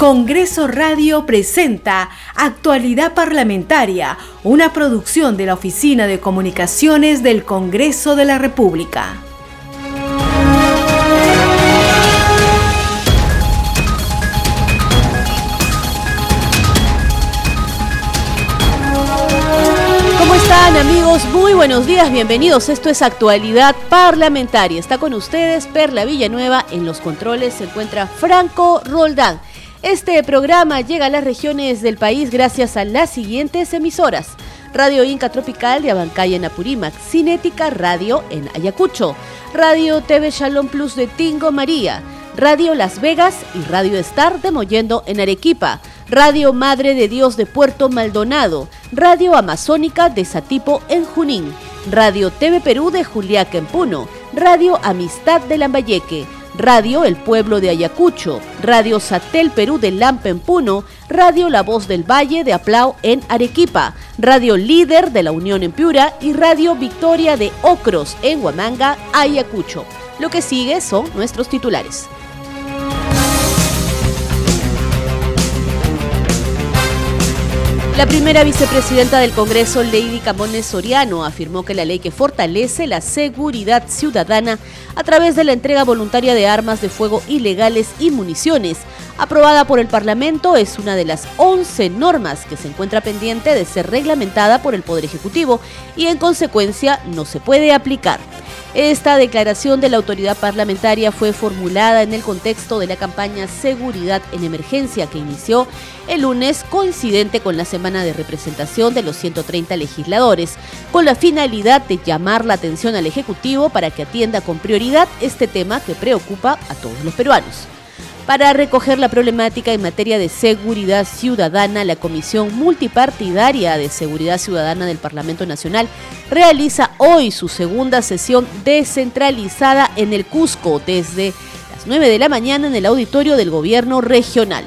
Congreso Radio presenta Actualidad Parlamentaria, una producción de la Oficina de Comunicaciones del Congreso de la República. ¿Cómo están amigos? Muy buenos días, bienvenidos. Esto es Actualidad Parlamentaria. Está con ustedes Perla Villanueva. En los controles se encuentra Franco Roldán. Este programa llega a las regiones del país gracias a las siguientes emisoras. Radio Inca Tropical de Abancaya en Apurímac, Cinética Radio en Ayacucho, Radio TV Shalom Plus de Tingo María, Radio Las Vegas y Radio Star de Mollendo en Arequipa, Radio Madre de Dios de Puerto Maldonado, Radio Amazónica de Satipo en Junín, Radio TV Perú de Juliaca en Puno, Radio Amistad de Lambayeque, Radio El Pueblo de Ayacucho, Radio Satel Perú de Lampa en Puno, Radio La Voz del Valle de Aplau en Arequipa, Radio Líder de la Unión en Piura y Radio Victoria de Ocros en Huamanga, Ayacucho. Lo que sigue son nuestros titulares. La primera vicepresidenta del Congreso, Lady Camones Soriano, afirmó que la ley que fortalece la seguridad ciudadana a través de la entrega voluntaria de armas de fuego ilegales y municiones, aprobada por el Parlamento, es una de las 11 normas que se encuentra pendiente de ser reglamentada por el Poder Ejecutivo y en consecuencia no se puede aplicar. Esta declaración de la autoridad parlamentaria fue formulada en el contexto de la campaña Seguridad en Emergencia que inició el lunes coincidente con la semana de representación de los 130 legisladores, con la finalidad de llamar la atención al Ejecutivo para que atienda con prioridad este tema que preocupa a todos los peruanos. Para recoger la problemática en materia de seguridad ciudadana, la Comisión Multipartidaria de Seguridad Ciudadana del Parlamento Nacional realiza hoy su segunda sesión descentralizada en el Cusco desde las 9 de la mañana en el auditorio del Gobierno Regional.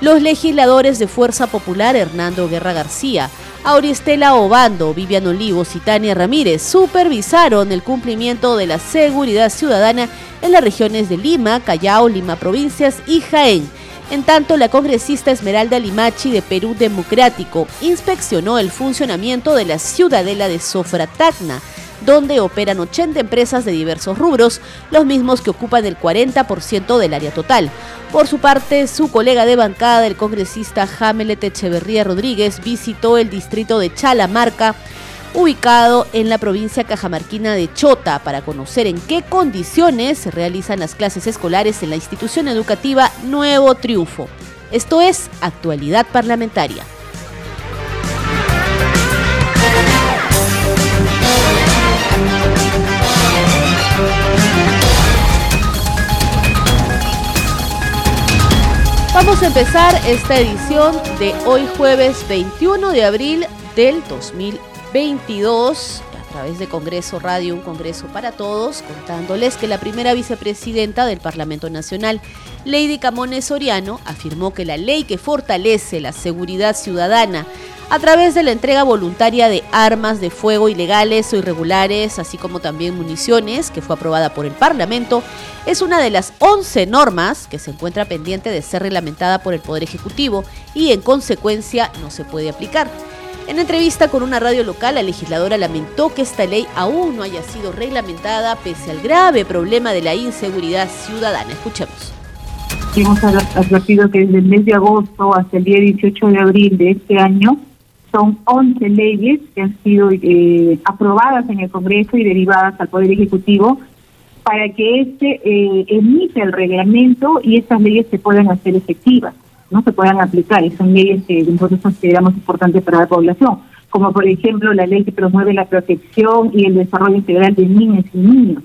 Los legisladores de Fuerza Popular Hernando Guerra García, Auristela Obando, Vivian Olivos y Tania Ramírez supervisaron el cumplimiento de la seguridad ciudadana en las regiones de Lima, Callao, Lima Provincias y Jaén. En tanto, la congresista Esmeralda Limachi de Perú Democrático inspeccionó el funcionamiento de la ciudadela de Sofratacna, donde operan 80 empresas de diversos rubros, los mismos que ocupan el 40% del área total. Por su parte, su colega de bancada, el congresista Jamelet Echeverría Rodríguez, visitó el distrito de Chalamarca, ubicado en la provincia cajamarquina de Chota, para conocer en qué condiciones se realizan las clases escolares en la institución educativa Nuevo Triunfo. Esto es Actualidad Parlamentaria. Vamos a empezar esta edición de hoy jueves 21 de abril del 2022 a través de Congreso Radio, un Congreso para todos, contándoles que la primera vicepresidenta del Parlamento Nacional, Lady Camones Soriano, afirmó que la ley que fortalece la seguridad ciudadana a través de la entrega voluntaria de armas de fuego ilegales o irregulares, así como también municiones, que fue aprobada por el Parlamento, es una de las 11 normas que se encuentra pendiente de ser reglamentada por el Poder Ejecutivo y en consecuencia no se puede aplicar. En entrevista con una radio local, la legisladora lamentó que esta ley aún no haya sido reglamentada pese al grave problema de la inseguridad ciudadana. Escuchemos. Hemos advertido que desde el mes de agosto hasta el día 18 de abril de este año son 11 leyes que han sido eh, aprobadas en el Congreso y derivadas al Poder Ejecutivo para que éste eh, emite el reglamento y estas leyes se puedan hacer efectivas, no se puedan aplicar. Y son leyes que nosotros consideramos importantes para la población, como por ejemplo la ley que promueve la protección y el desarrollo integral de niñas y niños.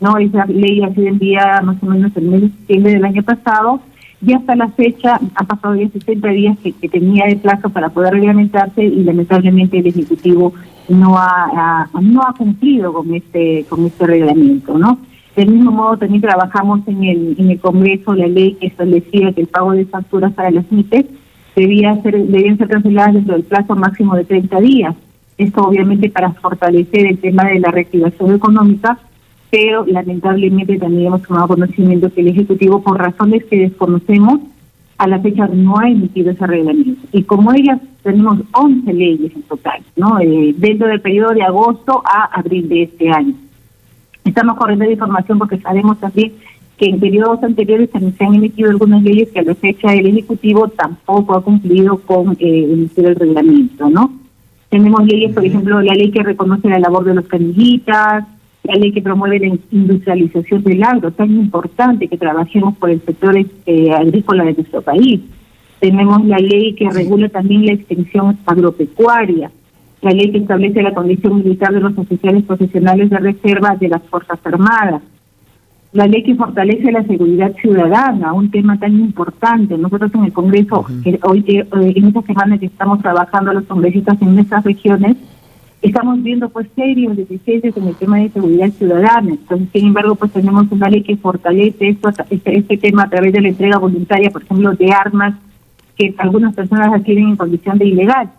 no Esa ley ha sido enviada más o menos el mes de septiembre del año pasado y hasta la fecha ha pasado ya 60 días que, tenía de plazo para poder reglamentarse y lamentablemente el Ejecutivo no ha, no ha cumplido con este con este reglamento, ¿no? Del mismo modo también trabajamos en el en el Congreso la ley que establecía que el pago de facturas para las MITES debía ser debían ser canceladas dentro del plazo máximo de 30 días. Esto obviamente para fortalecer el tema de la reactivación económica pero lamentablemente también hemos tomado conocimiento que el Ejecutivo, por razones que desconocemos, a la fecha no ha emitido ese reglamento. Y como ellas tenemos 11 leyes en total, ¿no? Eh, dentro del periodo de agosto a abril de este año. Estamos corriendo de información porque sabemos también que en periodos anteriores también se han emitido algunas leyes que a la fecha el Ejecutivo tampoco ha cumplido con eh, emitir el reglamento, ¿no? Tenemos leyes, por ejemplo, la ley que reconoce la labor de los canillitas, la ley que promueve la industrialización del agro, tan importante que trabajemos por el sector eh, agrícola de nuestro país. Tenemos la ley que regula también la extensión agropecuaria, la ley que establece la condición militar de los oficiales profesionales de reserva de las Fuerzas Armadas, la ley que fortalece la seguridad ciudadana, un tema tan importante. Nosotros en el Congreso, hoy eh, en esta semana que estamos trabajando los congresistas en nuestras regiones, estamos viendo pues serios deficiencias en el tema de seguridad ciudadana. Entonces, sin embargo, pues tenemos una ley que fortalece esto, este, este tema a través de la entrega voluntaria, por ejemplo, de armas que algunas personas adquieren en condición de ilegal.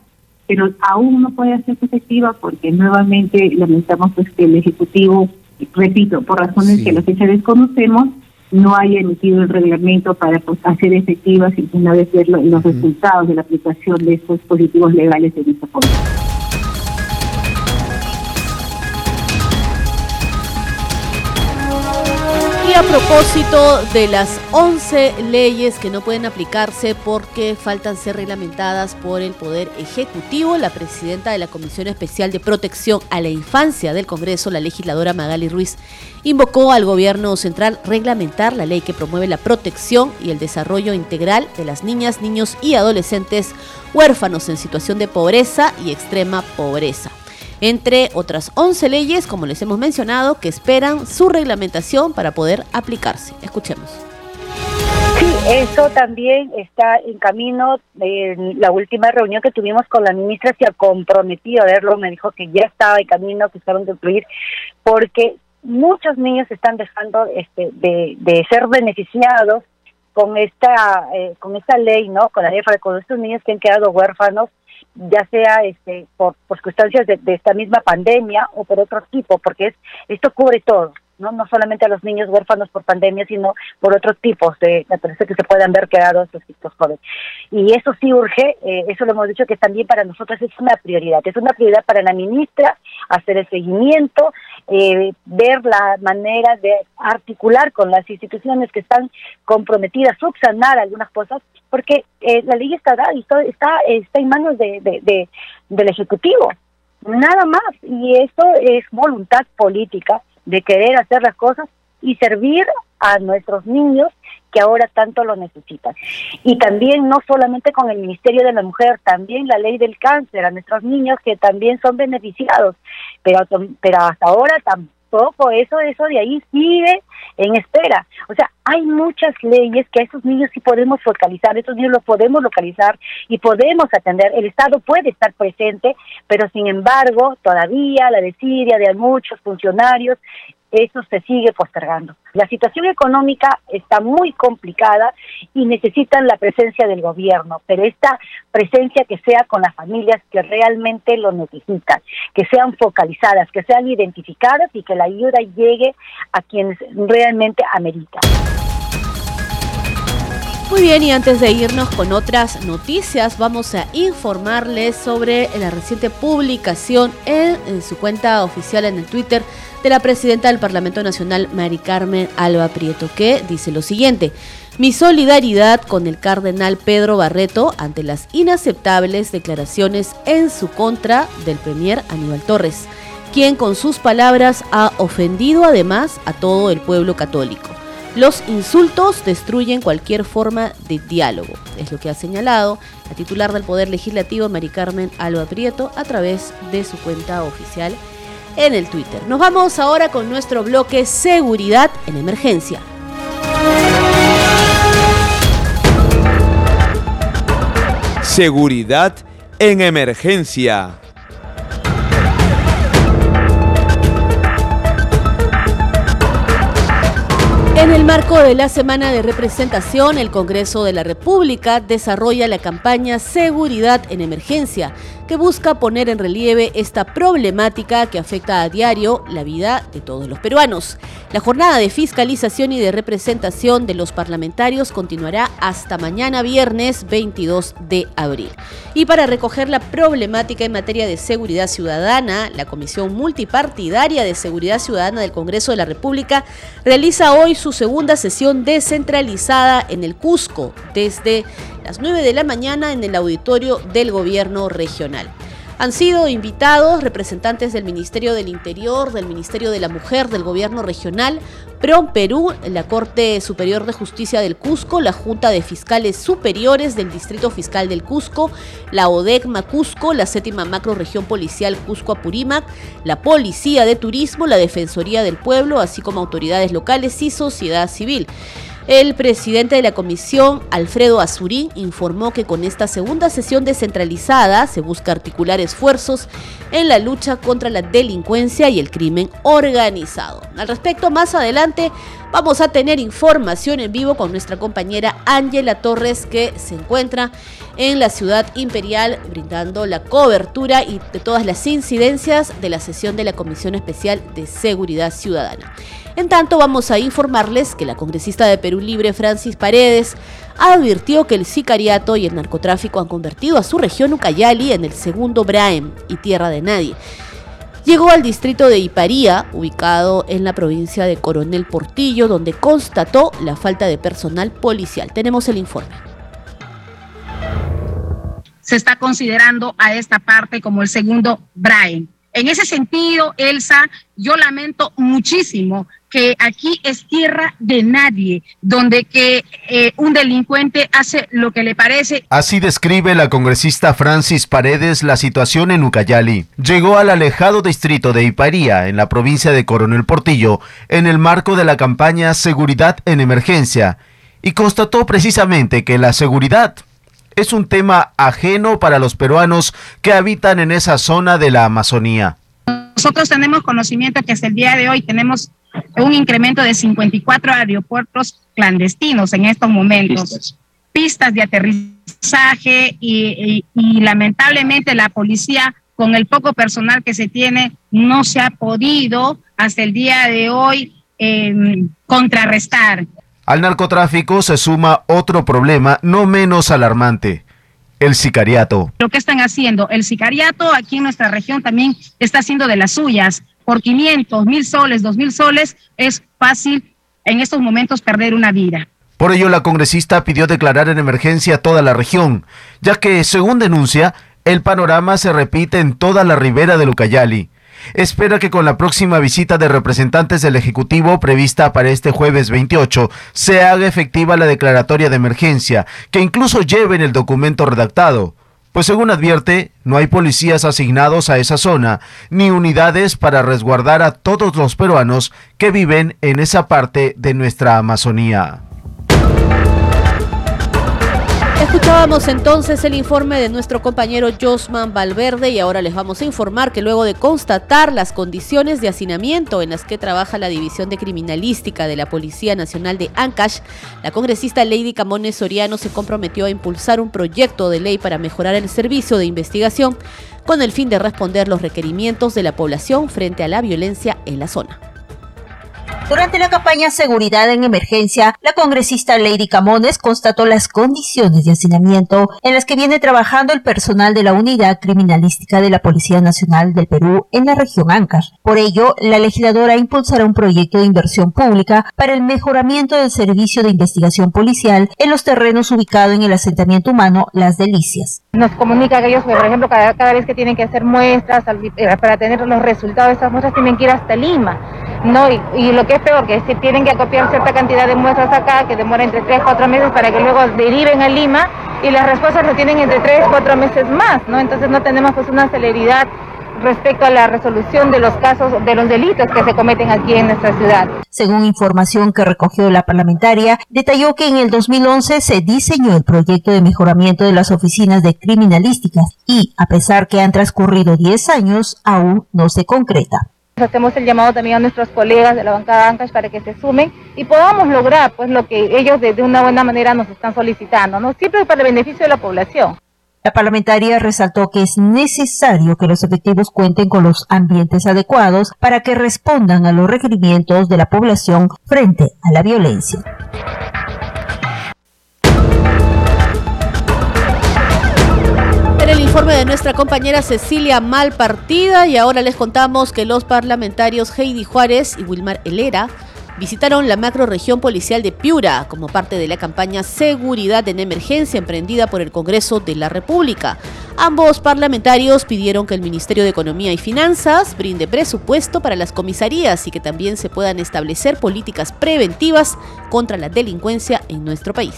Pero aún no puede hacerse efectiva porque nuevamente lamentamos pues que el Ejecutivo repito, por razones que la fecha desconocemos, no haya emitido el reglamento para pues, hacer efectivas y una vez ver los resultados de la aplicación de estos dispositivos legales en esta forma. A propósito de las 11 leyes que no pueden aplicarse porque faltan ser reglamentadas por el Poder Ejecutivo, la presidenta de la Comisión Especial de Protección a la Infancia del Congreso, la legisladora Magali Ruiz, invocó al gobierno central reglamentar la ley que promueve la protección y el desarrollo integral de las niñas, niños y adolescentes huérfanos en situación de pobreza y extrema pobreza entre otras 11 leyes, como les hemos mencionado, que esperan su reglamentación para poder aplicarse. Escuchemos. Sí, eso también está en camino. En la última reunión que tuvimos con la ministra se ha comprometido a verlo, me dijo que ya estaba en camino, que estaban de incluir, porque muchos niños están dejando este, de, ser beneficiados con esta eh, con esta ley, ¿no? Con la ley con estos niños que han quedado huérfanos ya sea este por, circunstancias de, esta misma pandemia o por otro tipo, porque es esto cubre todo. ¿No? no solamente a los niños huérfanos por pandemia, sino por otros tipos de parece que se puedan ver quedados tipos jóvenes. Y eso sí urge, eh, eso lo hemos dicho que también para nosotros es una prioridad, es una prioridad para la ministra hacer el seguimiento, eh, ver la manera de articular con las instituciones que están comprometidas, subsanar algunas cosas porque eh, la ley está y está, está, en manos de, del Ejecutivo, nada más. Y esto es voluntad política de querer hacer las cosas y servir a nuestros niños que ahora tanto lo necesitan. Y también no solamente con el Ministerio de la Mujer, también la ley del cáncer a nuestros niños que también son beneficiados, pero, pero hasta ahora eso, eso de ahí sigue en espera. O sea, hay muchas leyes que a esos niños sí podemos focalizar, esos niños los podemos localizar y podemos atender. El Estado puede estar presente, pero sin embargo, todavía la desidia de muchos funcionarios eso se sigue postergando. La situación económica está muy complicada y necesitan la presencia del gobierno, pero esta presencia que sea con las familias que realmente lo necesitan, que sean focalizadas, que sean identificadas y que la ayuda llegue a quienes realmente ameritan. Muy bien, y antes de irnos con otras noticias, vamos a informarles sobre la reciente publicación en, su cuenta oficial en el Twitter de la presidenta del Parlamento Nacional, Mari Carmen Alba Prieto, que dice lo siguiente. Mi solidaridad con el cardenal Pedro Barreto ante las inaceptables declaraciones en su contra del premier Aníbal Torres, quien con sus palabras ha ofendido además a todo el pueblo católico. Los insultos destruyen cualquier forma de diálogo, es lo que ha señalado la titular del Poder Legislativo, Mari Carmen Alba Prieto, a través de su cuenta oficial en el Twitter. Nos vamos ahora con nuestro bloque Seguridad en Emergencia. Seguridad en Emergencia. En el marco de la semana de representación, el Congreso de la República desarrolla la campaña Seguridad en Emergencia, que busca poner en relieve esta problemática que afecta a diario la vida de todos los peruanos. La jornada de fiscalización y de representación de los parlamentarios continuará hasta mañana viernes 22 de abril. Y para recoger la problemática en materia de seguridad ciudadana, la Comisión Multipartidaria de Seguridad Ciudadana del Congreso de la República realiza hoy su segunda sesión descentralizada en el Cusco desde las 9 de la mañana en el auditorio del gobierno regional. Han sido invitados representantes del Ministerio del Interior, del Ministerio de la Mujer, del Gobierno Regional, PROM Perú, la Corte Superior de Justicia del Cusco, la Junta de Fiscales Superiores del Distrito Fiscal del Cusco, la ODECMA Cusco, la Séptima Macroregión Policial Cusco Apurímac, la Policía de Turismo, la Defensoría del Pueblo, así como autoridades locales y sociedad civil. El presidente de la comisión, Alfredo Azurín, informó que con esta segunda sesión descentralizada se busca articular esfuerzos en la lucha contra la delincuencia y el crimen organizado. Al respecto, más adelante vamos a tener información en vivo con nuestra compañera Ángela Torres, que se encuentra en la ciudad imperial brindando la cobertura y de todas las incidencias de la sesión de la Comisión Especial de Seguridad Ciudadana. En tanto, vamos a informarles que la congresista de Perú Libre, Francis Paredes, advirtió que el sicariato y el narcotráfico han convertido a su región Ucayali en el segundo Braem y tierra de nadie. Llegó al distrito de Iparía, ubicado en la provincia de Coronel Portillo, donde constató la falta de personal policial. Tenemos el informe. Se está considerando a esta parte como el segundo Braem. En ese sentido, Elsa, yo lamento muchísimo que aquí es tierra de nadie, donde que eh, un delincuente hace lo que le parece. Así describe la congresista Francis Paredes la situación en Ucayali. Llegó al alejado distrito de Iparía, en la provincia de Coronel Portillo, en el marco de la campaña Seguridad en Emergencia, y constató precisamente que la seguridad es un tema ajeno para los peruanos que habitan en esa zona de la Amazonía. Nosotros tenemos conocimiento que hasta el día de hoy tenemos un incremento de 54 aeropuertos clandestinos en estos momentos, pistas, de aterrizaje y, lamentablemente la policía con el poco personal que se tiene no se ha podido hasta el día de hoy em, contrarrestar. Al narcotráfico se suma otro problema no menos alarmante, el sicariato. Lo que están haciendo, el sicariato aquí en nuestra región también está haciendo de las suyas. Por 500, mil soles, dos mil soles, es fácil en estos momentos perder una vida. Por ello, la congresista pidió declarar en emergencia toda la región, ya que, según denuncia, el panorama se repite en toda la ribera de Lucayali espera que con la próxima visita de representantes del Ejecutivo prevista para este jueves 28 se haga efectiva la declaratoria de emergencia, que incluso lleven el documento redactado. Pues según advierte, no hay policías asignados a esa zona, ni unidades para resguardar a todos los peruanos que viven en esa parte de nuestra Amazonía. Escuchábamos entonces el informe de nuestro compañero Josman Valverde y ahora les vamos a informar que luego de constatar las condiciones de hacinamiento en las que trabaja la División de Criminalística de la Policía Nacional de Ancash, la congresista Lady Camones Soriano se comprometió a impulsar un proyecto de ley para mejorar el servicio de investigación con el fin de responder los requerimientos de la población frente a la violencia en la zona. Durante la campaña Seguridad en Emergencia, la congresista Lady Camones constató las condiciones de hacinamiento en las que viene trabajando el personal de la Unidad Criminalística de la Policía Nacional del Perú en la región Ancash. Por ello, la legisladora impulsará un proyecto de inversión pública para el mejoramiento del servicio de investigación policial en los terrenos ubicados en el asentamiento humano Las Delicias. Nos comunica que ellos, por ejemplo, cada, vez que tienen que hacer muestras, eh, para tener los resultados de esas muestras, tienen que ir hasta Lima. ¿No? Y, lo que es peor, que si tienen que acopiar cierta cantidad de muestras acá, que demora entre 3, 4 meses para que luego deriven a Lima, y las respuestas lo tienen entre 3, 4 meses más, ¿no? Entonces no tenemos pues una celeridad respecto a la resolución de los casos de los delitos que se cometen aquí en nuestra ciudad. Según información que recogió la parlamentaria, detalló que en el 2011 se diseñó el proyecto de mejoramiento de las oficinas de criminalísticas y, a pesar que han transcurrido 10 años, aún no se concreta. Hacemos el llamado también a nuestros colegas de la bancada Ancash para que se sumen y podamos lograr pues lo que ellos de, una buena manera nos están solicitando, ¿no? Siempre para el beneficio de la población. La parlamentaria resaltó que es necesario que los efectivos cuenten con los ambientes adecuados para que respondan a los requerimientos de la población frente a la violencia. Informe de nuestra compañera Cecilia Malpartida y ahora les contamos que los parlamentarios Heidi Juárez y Wilmar Helera visitaron la macroregión policial de Piura como parte de la campaña Seguridad en Emergencia emprendida por el Congreso de la República. Ambos parlamentarios pidieron que el Ministerio de Economía y Finanzas brinde presupuesto para las comisarías y que también se puedan establecer políticas preventivas contra la delincuencia en nuestro país.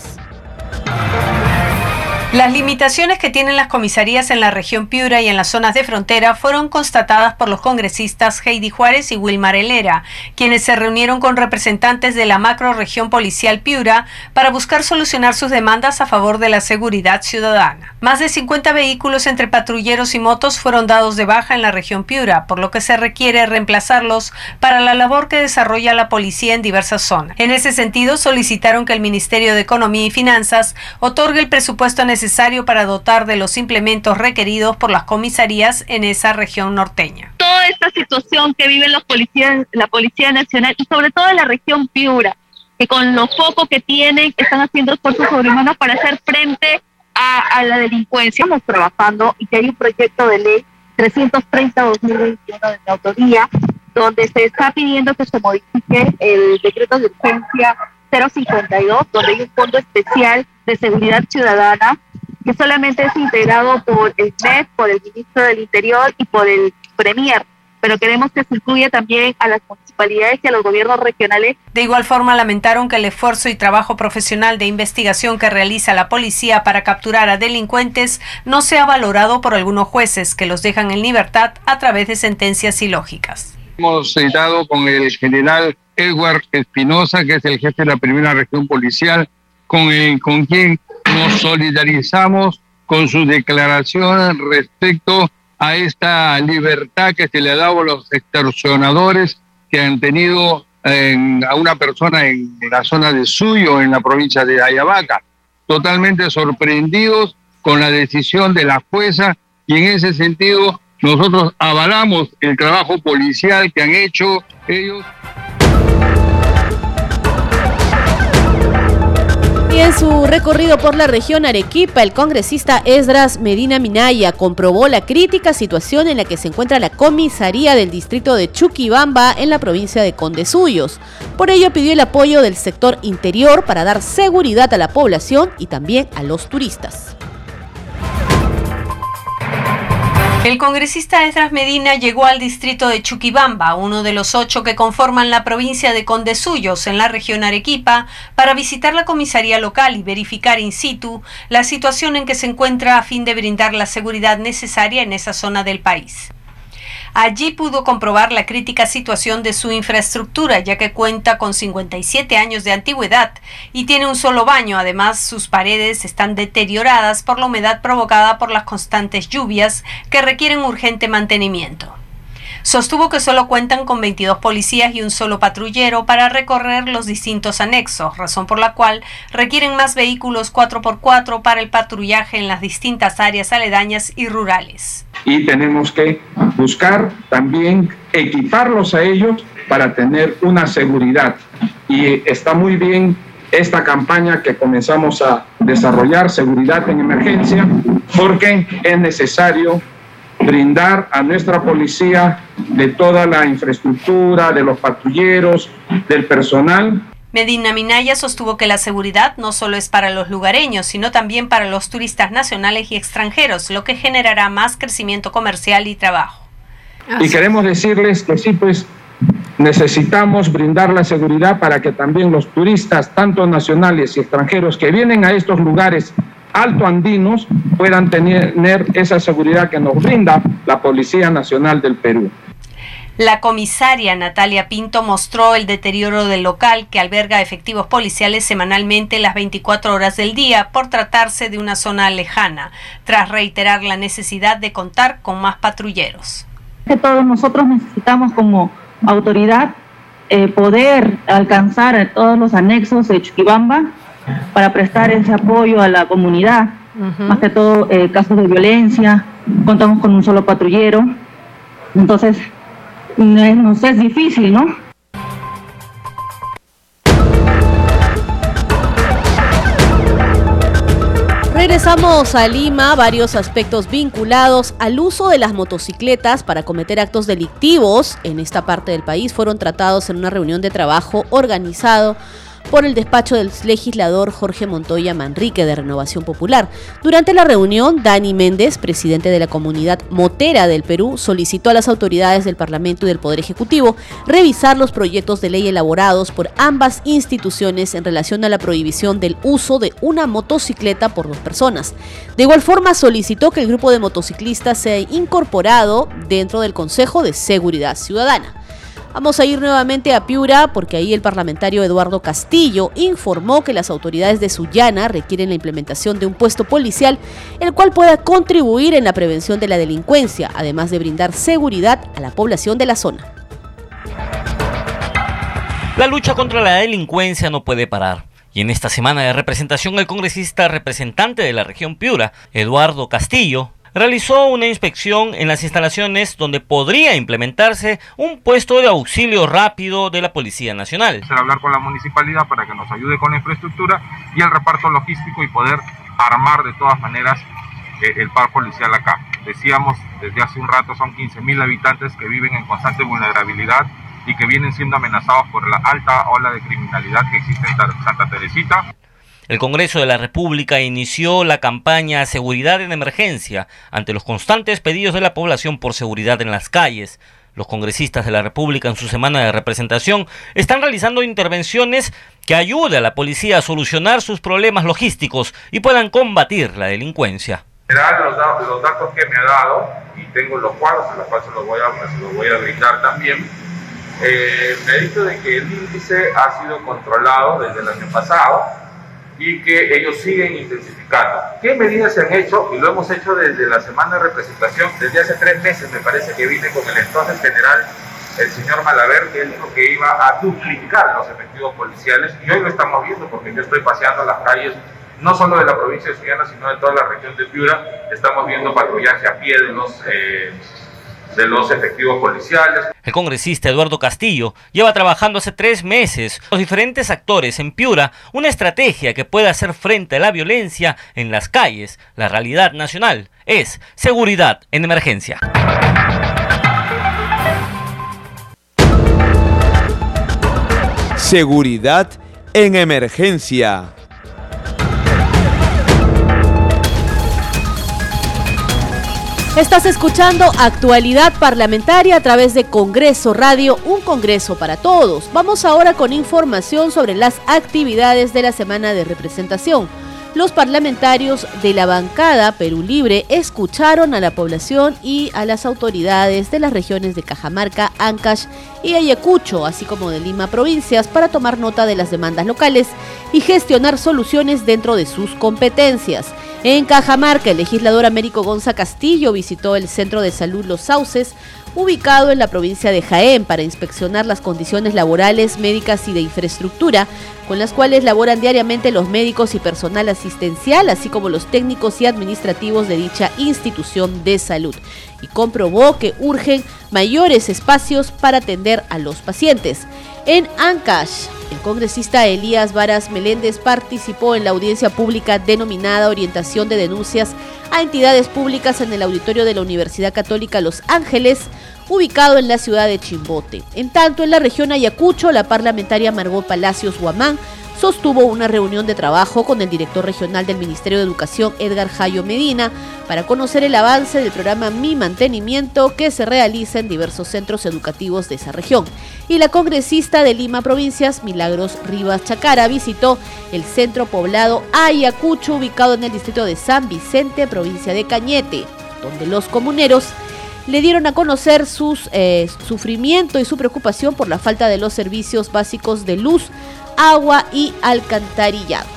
Las limitaciones que tienen las comisarías en la región Piura y en las zonas de frontera fueron constatadas por los congresistas Heidi Juárez y Wilmar Helera, quienes se reunieron con representantes de la macroregión policial Piura para buscar solucionar sus demandas a favor de la seguridad ciudadana. Más de 50 vehículos entre patrulleros y motos fueron dados de baja en la región Piura, por lo que se requiere reemplazarlos para la labor que desarrolla la policía en diversas zonas. En ese sentido, solicitaron que el Ministerio de Economía y Finanzas otorgue el presupuesto necesario necesario para dotar de los implementos requeridos por las comisarías en esa región norteña. Toda esta situación que viven los policías, la Policía Nacional y sobre todo en la región Piura, que con lo poco que tienen están haciendo esfuerzos sobrehumanos para hacer frente a, la delincuencia. Estamos trabajando y que hay un proyecto de ley 330-2021 de la autoría, donde se está pidiendo que se modifique el decreto de urgencia 052, donde hay un fondo especial de seguridad ciudadana que solamente es integrado por el MED, por el ministro del Interior y por el Premier, pero queremos que se incluya también a las municipalidades y a los gobiernos regionales. De igual forma, lamentaron que el esfuerzo y trabajo profesional de investigación que realiza la policía para capturar a delincuentes no sea valorado por algunos jueces que los dejan en libertad a través de sentencias ilógicas. Hemos citado con el general Edward Espinosa, que es el jefe de la primera región policial, con, el, con quien nos solidarizamos con su declaración respecto a esta libertad que se le ha dado a los extorsionadores que han tenido a una persona en la zona de Suyo, en la provincia de Ayabaca. Totalmente sorprendidos con la decisión de la jueza y en ese sentido nosotros avalamos el trabajo policial que han hecho ellos. en su recorrido por la región Arequipa, el congresista Esdras Medina Minaya comprobó la crítica situación en la que se encuentra la comisaría del distrito de Chuquibamba en la provincia de Condesuyos. Por ello pidió el apoyo del sector interior para dar seguridad a la población y también a los turistas. El congresista Esdras Medina llegó al distrito de Chuquibamba, uno de los ocho que conforman la provincia de Condesuyos, en la región Arequipa, para visitar la comisaría local y verificar in situ la situación en que se encuentra a fin de brindar la seguridad necesaria en esa zona del país. Allí pudo comprobar la crítica situación de su infraestructura, ya que cuenta con 57 años de antigüedad y tiene un solo baño. Además, sus paredes están deterioradas por la humedad provocada por las constantes lluvias que requieren urgente mantenimiento. Sostuvo que solo cuentan con 22 policías y un solo patrullero para recorrer los distintos anexos, razón por la cual requieren más vehículos 4x4 para el patrullaje en las distintas áreas aledañas y rurales. Y tenemos que buscar también equiparlos a ellos para tener una seguridad. Y está muy bien esta campaña que comenzamos a desarrollar, seguridad en emergencia, porque es necesario brindar a nuestra policía de toda la infraestructura, de los patrulleros, del personal. Medina Minaya sostuvo que la seguridad no solo es para los lugareños, sino también para los turistas nacionales y extranjeros, lo que generará más crecimiento comercial y trabajo. Y queremos decirles que sí, pues necesitamos brindar la seguridad para que también los turistas, tanto nacionales y extranjeros que vienen a estos lugares alto andinos puedan tener esa seguridad que nos brinda la Policía Nacional del Perú. La comisaria Natalia Pinto mostró el deterioro del local que alberga efectivos policiales semanalmente las 24 horas del día por tratarse de una zona lejana, tras reiterar la necesidad de contar con más patrulleros. todos nosotros necesitamos como autoridad eh, poder alcanzar todos los anexos de Chuquibamba para prestar ese apoyo a la comunidad. Más que todo eh, casos de violencia, contamos con un solo patrullero, entonces no sé, es difícil, ¿no? Regresamos a Lima, varios aspectos vinculados al uso de las motocicletas para cometer actos delictivos en esta parte del país. Fueron tratados en una reunión de trabajo organizado por el despacho del legislador Jorge Montoya Manrique de Renovación Popular. Durante la reunión, Dani Méndez, presidente de la comunidad motera del Perú, solicitó a las autoridades del Parlamento y del Poder Ejecutivo revisar los proyectos de ley elaborados por ambas instituciones en relación a la prohibición del uso de una motocicleta por dos personas. De igual forma, solicitó que el grupo de motociclistas sea incorporado dentro del Consejo de Seguridad Ciudadana. Vamos a ir nuevamente a Piura porque ahí el parlamentario Eduardo Castillo informó que las autoridades de Sullana requieren la implementación de un puesto policial el cual pueda contribuir en la prevención de la delincuencia, además de brindar seguridad a la población de la zona. La lucha contra la delincuencia no puede parar. Y en esta semana de representación, el congresista representante de la región Piura, Eduardo Castillo, realizó una inspección en las instalaciones donde podría implementarse un puesto de auxilio rápido de la Policía Nacional. Hablar con la municipalidad para que nos ayude con la infraestructura y el reparto logístico y poder armar de todas maneras eh, el par policial acá. Decíamos desde hace un rato son 15.000 habitantes que viven en constante vulnerabilidad y que vienen siendo amenazados por la alta ola de criminalidad que existe en Santa Teresita. El Congreso de la República inició la campaña Seguridad en Emergencia ante los constantes pedidos de la población por seguridad en las calles. Los congresistas de la República en su semana de representación están realizando intervenciones que ayuden a la policía a solucionar sus problemas logísticos y puedan combatir la delincuencia. Los, datos que me ha dado, y tengo los cuadros, a los se los voy a, los voy a brindar también, eh, me ha dicho de que el índice ha sido controlado desde el año pasado, y que ellos siguen intensificando. ¿Qué medidas se han hecho? Y lo hemos hecho desde la semana de representación, desde hace tres meses me parece que vine con el entonces general, el señor Malaver, que él dijo que iba a duplicar los efectivos policiales y hoy lo estamos viendo porque yo estoy paseando las calles no solo de la provincia de Suyana, sino de toda la región de Piura, estamos viendo patrullaje a pie de los... Eh, de los efectivos policiales. El congresista Eduardo Castillo lleva trabajando hace tres meses los diferentes actores en Piura una estrategia que pueda hacer frente a la violencia en las calles. La realidad nacional es seguridad en emergencia. Seguridad en emergencia. Estás escuchando actualidad parlamentaria a través de Congreso Radio, un Congreso para todos. Vamos ahora con información sobre las actividades de la semana de representación. Los parlamentarios de la bancada Perú Libre escucharon a la población y a las autoridades de las regiones de Cajamarca, Ancash y Ayacucho, así como de Lima provincias, para tomar nota de las demandas locales y gestionar soluciones dentro de sus competencias. En Cajamarca, el legislador Américo Gonza Castillo visitó el Centro de Salud Los Sauces, ubicado en la provincia de Jaén, para inspeccionar las condiciones laborales, médicas y de infraestructura con las cuales laboran diariamente los médicos y personal asistencial, así como los técnicos y administrativos de dicha institución de salud. Y comprobó que urgen mayores espacios para atender a los pacientes. En Ancash, el congresista Elías Varas Meléndez participó en la audiencia pública denominada Orientación de Denuncias a Entidades Públicas en el auditorio de la Universidad Católica Los Ángeles, ubicado en la ciudad de Chimbote. En tanto, en la región Ayacucho, la parlamentaria Margot Palacios Guamán sostuvo una reunión de trabajo con el director regional del Ministerio de Educación, Edgar Jayo Medina, para conocer el avance del programa Mi Mantenimiento que se realiza en diversos centros educativos de esa región. Y la congresista de Lima Provincias, Milagros Rivas Chacara, visitó el centro poblado Ayacucho, ubicado en el distrito de San Vicente, provincia de Cañete, donde los comuneros le dieron a conocer su eh, sufrimiento y su preocupación por la falta de los servicios básicos de luz, agua y alcantarillado.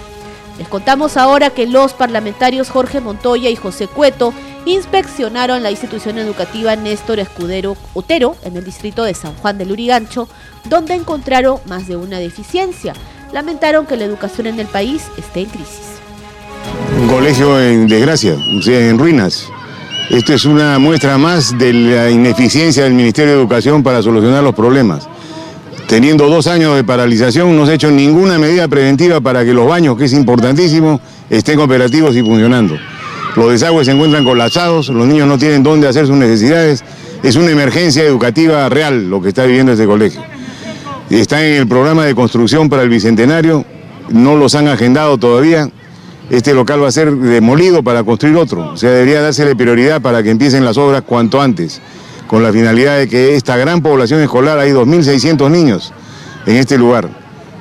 Les contamos ahora que los parlamentarios Jorge Montoya y José Cueto inspeccionaron la institución educativa Néstor Escudero Otero en el distrito de San Juan del Urigancho, donde encontraron más de una deficiencia. Lamentaron que la educación en el país esté en crisis. Un colegio en desgracia, en ruinas. Esto es una muestra más de la ineficiencia del Ministerio de Educación para solucionar los problemas. Teniendo dos años de paralización, no se ha hecho ninguna medida preventiva para que los baños, que es importantísimo, estén operativos y funcionando. Los desagües se encuentran colapsados, los niños no tienen dónde hacer sus necesidades. Es una emergencia educativa real lo que está viviendo este colegio. Está en el programa de construcción para el Bicentenario, no los han agendado todavía. Este local va a ser demolido para construir otro. O sea, debería dársele prioridad para que empiecen las obras cuanto antes, con la finalidad de que esta gran población escolar, hay 2.600 niños en este lugar,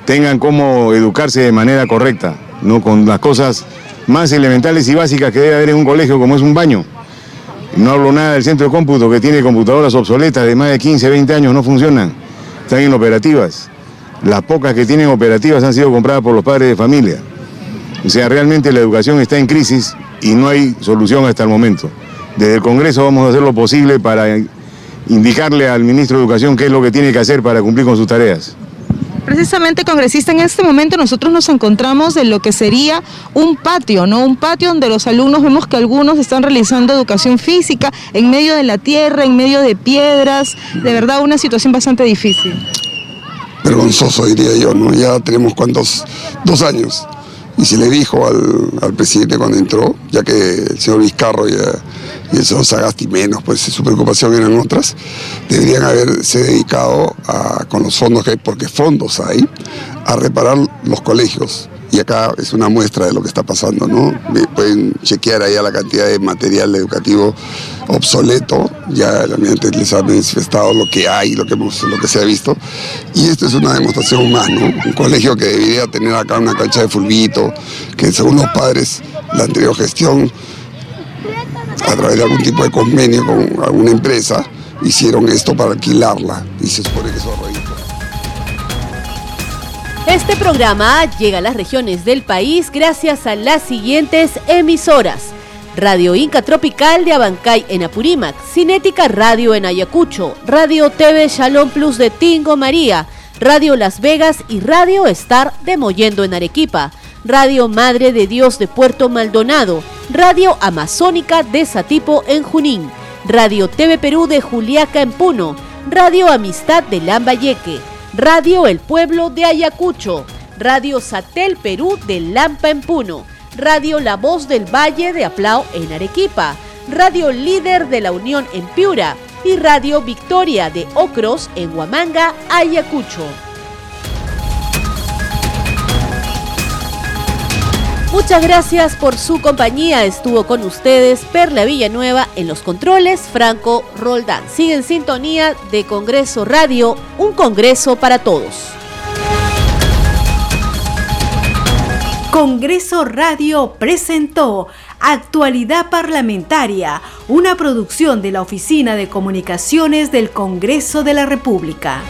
tengan cómo educarse de manera correcta, no con las cosas más elementales y básicas que debe haber en un colegio como es un baño. No hablo nada del centro de cómputo que tiene computadoras obsoletas de más de 15, 20 años, no funcionan, están inoperativas. Las pocas que tienen operativas han sido compradas por los padres de familia. O sea, realmente la educación está en crisis y no hay solución hasta el momento. Desde el Congreso vamos a hacer lo posible para indicarle al ministro de Educación qué es lo que tiene que hacer para cumplir con sus tareas. Precisamente, congresista, en este momento nosotros nos encontramos en lo que sería un patio, ¿no? Un patio donde los alumnos vemos que algunos están realizando educación física en medio de la tierra, en medio de piedras, de verdad una situación bastante difícil. Vergonzoso, diría yo, ¿no? Ya tenemos cuántos, dos años. Y se le dijo al, al presidente cuando entró, ya que el señor Vizcarro y, señor Sagasti menos, pues su preocupación eran otras, deberían haberse dedicado a, con los fondos que hay, porque fondos hay, a reparar los colegios. Y acá es una muestra de lo que está pasando, ¿no? Pueden chequear allá la cantidad de material educativo obsoleto, ya ambiente les ha manifestado lo que hay, lo que, hemos, lo que se ha visto. Y esto es una demostración más, ¿no? Un colegio que debería tener acá una cancha de fulbito, que según los padres, la anterior gestión, a través de algún tipo de convenio con alguna empresa, hicieron esto para alquilarla y se supone Este programa llega a las regiones del país gracias a las siguientes emisoras. Radio Inca Tropical de Abancay en Apurímac, Cinética Radio en Ayacucho, Radio TV Shalom Plus de Tingo María, Radio Las Vegas y Radio Star de Mollendo en Arequipa, Radio Madre de Dios de Puerto Maldonado, Radio Amazónica de Satipo en Junín, Radio TV Perú de Juliaca en Puno, Radio Amistad de Lambayeque, Radio El Pueblo de Ayacucho, Radio Satel Perú de Lampa en Puno, Radio La Voz del Valle de Aplao en Arequipa, Radio Líder de la Unión en Piura y Radio Victoria de Ocros en Huamanga, Ayacucho. Muchas gracias por su compañía. Estuvo con ustedes Perla Villanueva en los controles, Franco Roldán. Sigue en sintonía de Congreso Radio, un Congreso para todos. Congreso Radio presentó Actualidad Parlamentaria, una producción de la Oficina de Comunicaciones del Congreso de la República.